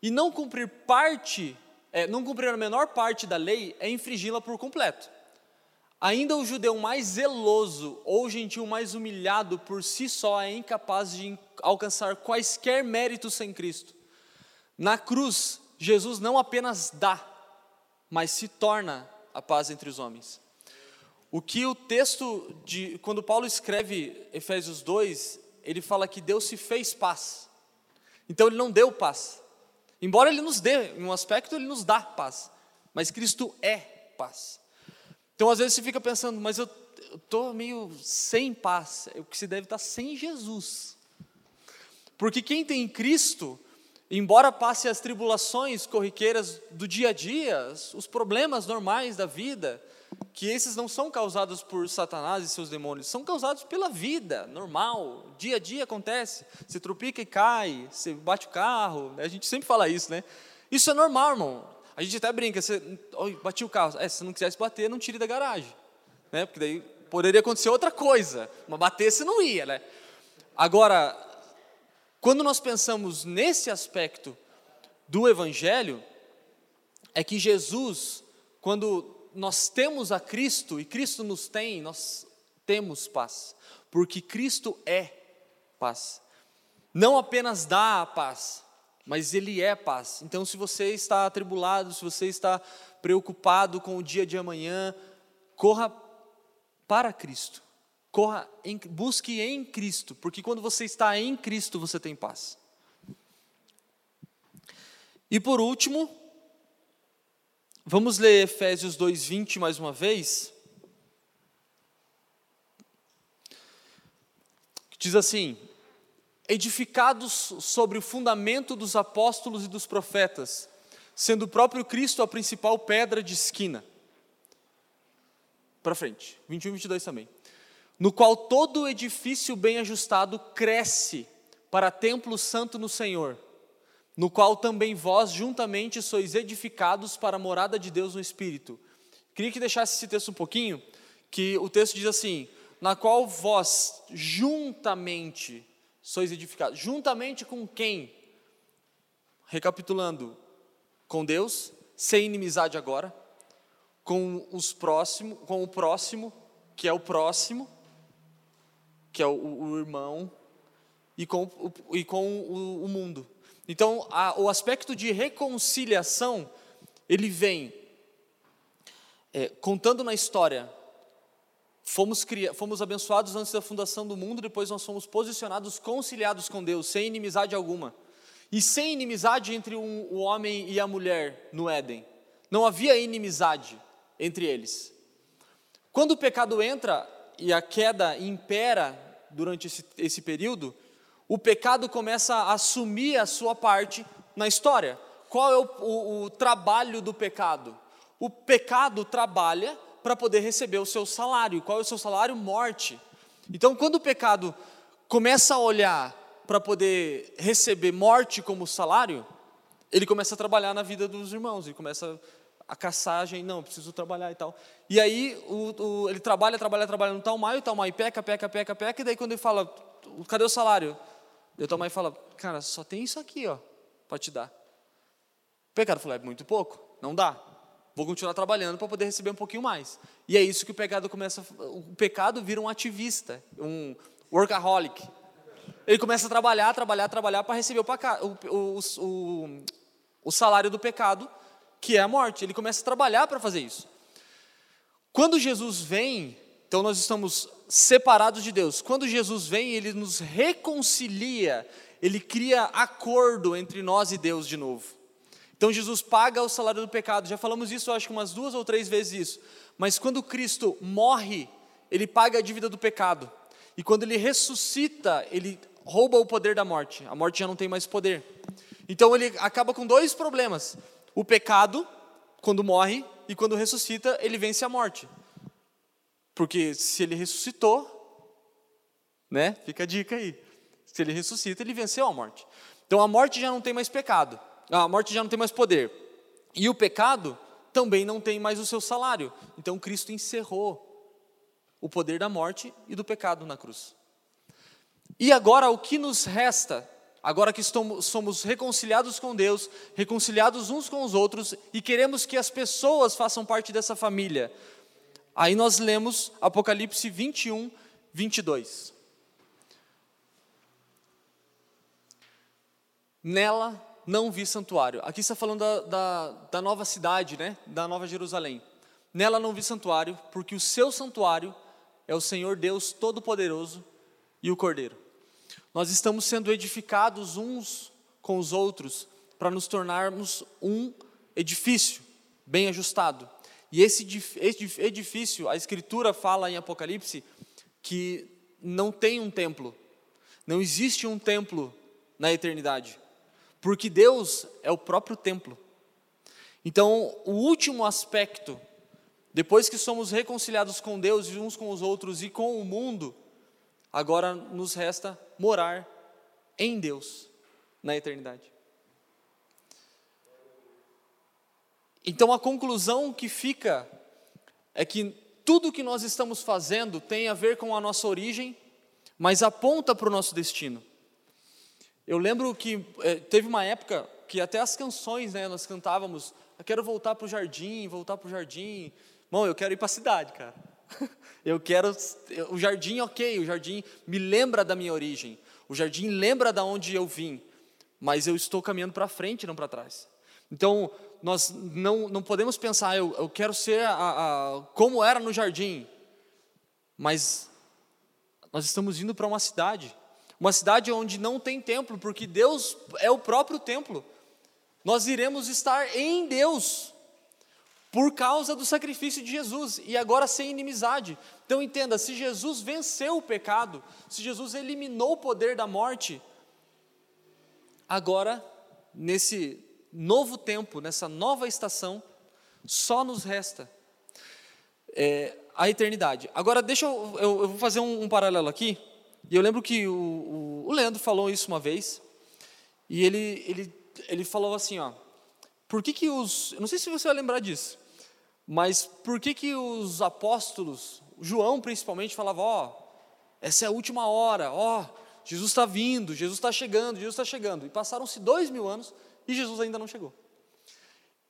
E não cumprir parte é, não cumprir a menor parte da lei é infringi-la por completo. Ainda o judeu mais zeloso ou o gentil mais humilhado por si só é incapaz de alcançar quaisquer méritos sem Cristo. Na cruz, Jesus não apenas dá, mas se torna a paz entre os homens. O que o texto de quando Paulo escreve Efésios 2, ele fala que Deus se fez paz. Então ele não deu paz. Embora ele nos dê, em um aspecto, ele nos dá paz, mas Cristo é paz. Então, às vezes, você fica pensando, mas eu estou meio sem paz, o que se deve estar sem Jesus. Porque quem tem Cristo, embora passe as tribulações corriqueiras do dia a dia, os problemas normais da vida, que esses não são causados por Satanás e seus demônios, são causados pela vida normal, dia a dia acontece. Você tropica e cai, você bate o carro, né? a gente sempre fala isso, né? Isso é normal, irmão. A gente até brinca, você oh, bati o carro, é, se não quisesse bater, não tire da garagem, né? Porque daí poderia acontecer outra coisa, mas bater você não ia, né? Agora, quando nós pensamos nesse aspecto do Evangelho, é que Jesus, quando nós temos a Cristo e Cristo nos tem, nós temos paz, porque Cristo é paz. Não apenas dá a paz, mas Ele é paz. Então, se você está atribulado, se você está preocupado com o dia de amanhã, corra para Cristo. Corra, em, busque em Cristo, porque quando você está em Cristo, você tem paz. E por último, Vamos ler Efésios 2:20 mais uma vez. Diz assim: edificados sobre o fundamento dos apóstolos e dos profetas, sendo o próprio Cristo a principal pedra de esquina. Para frente, 21 e 22 também. No qual todo edifício bem ajustado cresce para templo santo no Senhor no qual também vós juntamente sois edificados para a morada de Deus no Espírito. Queria que deixasse esse texto um pouquinho, que o texto diz assim: na qual vós juntamente sois edificados. Juntamente com quem? Recapitulando, com Deus, sem inimizade agora, com os próximos, com o próximo, que é o próximo, que é o, o irmão, e com, o, e com o, o mundo. Então, a, o aspecto de reconciliação, ele vem é, contando na história. Fomos, fomos abençoados antes da fundação do mundo, depois nós fomos posicionados, conciliados com Deus, sem inimizade alguma. E sem inimizade entre um, o homem e a mulher no Éden. Não havia inimizade entre eles. Quando o pecado entra e a queda impera durante esse, esse período, o pecado começa a assumir a sua parte na história. Qual é o, o, o trabalho do pecado? O pecado trabalha para poder receber o seu salário. Qual é o seu salário? Morte. Então, quando o pecado começa a olhar para poder receber morte como salário, ele começa a trabalhar na vida dos irmãos, ele começa a caçagem, não, preciso trabalhar e tal. E aí o, o, ele trabalha, trabalha, trabalha no tal maio, tal maio, peca, peca, peca, peca, e daí quando ele fala, cadê o salário? Eu tua mãe fala, cara, só tem isso aqui, ó, para te dar. O pecado falou, é muito pouco, não dá. Vou continuar trabalhando para poder receber um pouquinho mais. E é isso que o pecado começa, o pecado vira um ativista, um workaholic. Ele começa a trabalhar, trabalhar, trabalhar para receber o, o, o, o salário do pecado, que é a morte. Ele começa a trabalhar para fazer isso. Quando Jesus vem, então nós estamos separados de Deus. Quando Jesus vem, ele nos reconcilia, ele cria acordo entre nós e Deus de novo. Então Jesus paga o salário do pecado. Já falamos isso, acho que umas duas ou três vezes isso. Mas quando Cristo morre, ele paga a dívida do pecado. E quando ele ressuscita, ele rouba o poder da morte. A morte já não tem mais poder. Então ele acaba com dois problemas: o pecado, quando morre, e quando ressuscita, ele vence a morte. Porque se ele ressuscitou, né? Fica a dica aí. Se ele ressuscita, ele venceu a morte. Então a morte já não tem mais pecado. A morte já não tem mais poder. E o pecado também não tem mais o seu salário. Então Cristo encerrou o poder da morte e do pecado na cruz. E agora o que nos resta? Agora que estamos, somos reconciliados com Deus, reconciliados uns com os outros e queremos que as pessoas façam parte dessa família, Aí nós lemos Apocalipse 21, 22. Nela não vi santuário. Aqui está falando da, da, da, nova cidade, né? da Nova Jerusalém. Nela não vi santuário, porque o seu santuário é o Senhor Deus Todo-Poderoso e o Cordeiro. Nós estamos sendo edificados uns com os outros para nos tornarmos um edifício bem ajustado. E esse edifício, a Escritura fala em Apocalipse que não tem um templo, não existe um templo na eternidade, porque Deus é o próprio templo. Então, o último aspecto, depois que somos reconciliados com Deus e uns com os outros e com o mundo, agora nos resta morar em Deus na eternidade. Então, a conclusão que fica é que tudo que nós estamos fazendo tem a ver com a nossa origem, mas aponta para o nosso destino. Eu lembro que é, teve uma época que até as canções, né, nós cantávamos, eu quero voltar para o jardim, voltar para o jardim. Bom, eu quero ir para a cidade, cara. Eu quero, o jardim, ok, o jardim me lembra da minha origem, o jardim lembra da onde eu vim, mas eu estou caminhando para frente, não para trás. Então, nós não, não podemos pensar, eu, eu quero ser a, a, como era no jardim, mas nós estamos indo para uma cidade, uma cidade onde não tem templo, porque Deus é o próprio templo. Nós iremos estar em Deus por causa do sacrifício de Jesus e agora sem inimizade. Então entenda, se Jesus venceu o pecado, se Jesus eliminou o poder da morte, agora nesse novo tempo, nessa nova estação, só nos resta é, a eternidade. Agora deixa eu, eu, eu vou fazer um, um paralelo aqui e eu lembro que o, o, o Leandro falou isso uma vez, e ele, ele, ele falou assim, ó, por que que os, não sei se você vai lembrar disso, mas por que que os apóstolos, João principalmente, falava, ó, essa é a última hora, ó, Jesus está vindo, Jesus está chegando, Jesus está chegando, e passaram-se dois mil anos e Jesus ainda não chegou.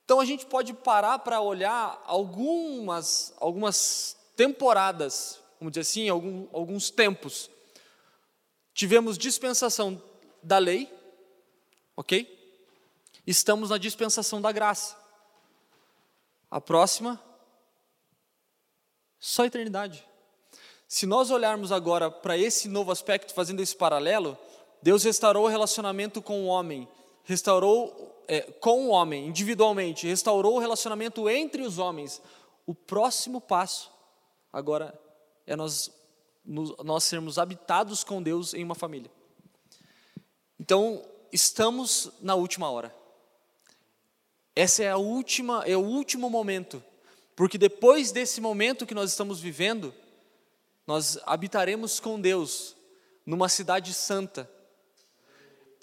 Então a gente pode parar para olhar algumas, algumas temporadas, vamos dizer assim, algum, alguns tempos Tivemos dispensação da lei, ok? Estamos na dispensação da graça. A próxima, só a eternidade. Se nós olharmos agora para esse novo aspecto, fazendo esse paralelo, Deus restaurou o relacionamento com o homem, restaurou é, com o homem individualmente, restaurou o relacionamento entre os homens. O próximo passo agora é nós nós sermos habitados com Deus em uma família. Então, estamos na última hora. Essa é a última, é o último momento, porque depois desse momento que nós estamos vivendo, nós habitaremos com Deus numa cidade santa.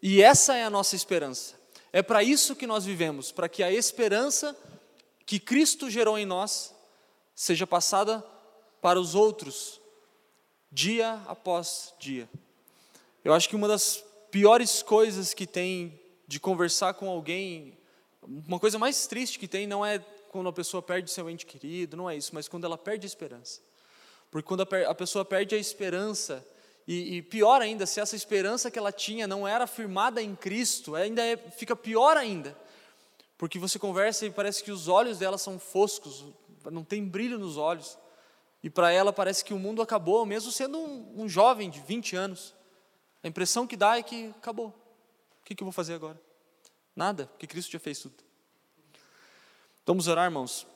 E essa é a nossa esperança. É para isso que nós vivemos, para que a esperança que Cristo gerou em nós seja passada para os outros, dia após dia. Eu acho que uma das piores coisas que tem de conversar com alguém, uma coisa mais triste que tem não é quando a pessoa perde seu ente querido, não é isso, mas quando ela perde a esperança. Porque quando a, pessoa perde a esperança, e, e, pior ainda, se essa esperança que ela tinha não era firmada em Cristo, ainda é, fica pior ainda. Porque você conversa e parece que os olhos dela são foscos, não tem brilho nos olhos. E para ela parece que o mundo acabou, mesmo sendo um, um, jovem de 20 anos. A impressão que dá é que acabou. O que, que eu vou fazer agora? Nada, porque Cristo já fez tudo. Vamos orar, irmãos.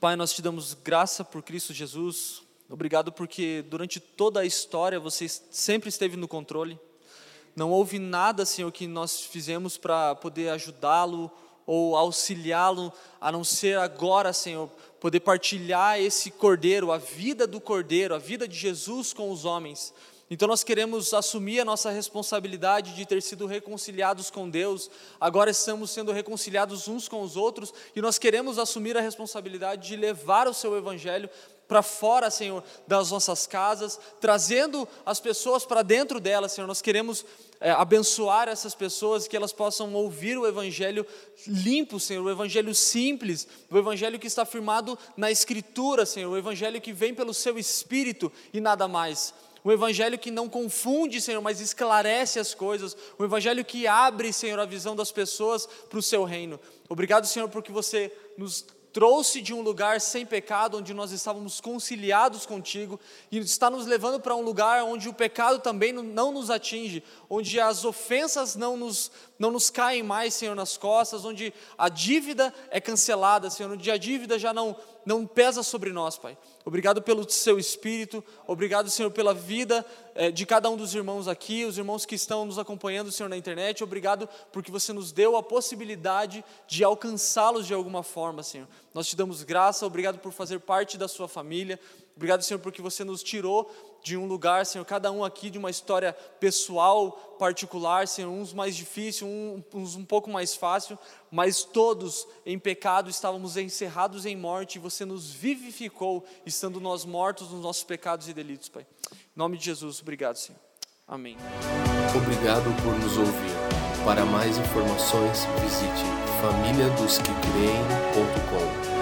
Pai, nós te damos graça por Cristo Jesus. Obrigado porque durante toda a história você sempre esteve no controle. Não houve nada, Senhor, que nós fizemos para poder ajudá-lo ou auxiliá-lo, a não ser agora, Senhor, poder partilhar esse cordeiro, a vida do cordeiro, a vida de Jesus com os homens. Então nós queremos assumir a nossa responsabilidade de ter sido reconciliados com Deus, agora estamos sendo reconciliados uns com os outros e nós queremos assumir a responsabilidade de levar o seu evangelho para fora, Senhor, das nossas casas, trazendo as pessoas para dentro delas, Senhor. Nós queremos é, abençoar essas pessoas, que elas possam ouvir o Evangelho limpo, Senhor, o Evangelho simples, o Evangelho que está firmado na Escritura, Senhor, o Evangelho que vem pelo Seu Espírito e nada mais. O Evangelho que não confunde, Senhor, mas esclarece as coisas. O Evangelho que abre, Senhor, a visão das pessoas para o Seu reino. Obrigado, Senhor, porque você nos trouxe de um lugar sem pecado, onde nós estávamos conciliados contigo, e está nos levando para um lugar onde o pecado também não nos atinge, onde as ofensas não nos, não nos caem mais, Senhor, nas costas, onde a dívida é cancelada, Senhor, onde a dívida já não, não pesa sobre nós, Pai. Obrigado pelo seu espírito, obrigado, Senhor, pela vida é, de cada um dos irmãos aqui, os irmãos que estão nos acompanhando, Senhor, na internet. Obrigado porque você nos deu a possibilidade de alcançá-los de alguma forma, Senhor. Nós te damos graça, obrigado por fazer parte da sua família. Obrigado, Senhor, porque você nos tirou de um lugar, Senhor, cada um aqui de uma história pessoal, particular, Senhor, uns mais difíceis, uns um pouco mais fácil, mas todos em pecado estávamos encerrados em morte e você nos vivificou, estando nós mortos nos nossos pecados e delitos, Pai. Em nome de Jesus, obrigado, Senhor. Amém. Obrigado por nos ouvir. Para mais informações, visite famíliadosquecreem.com.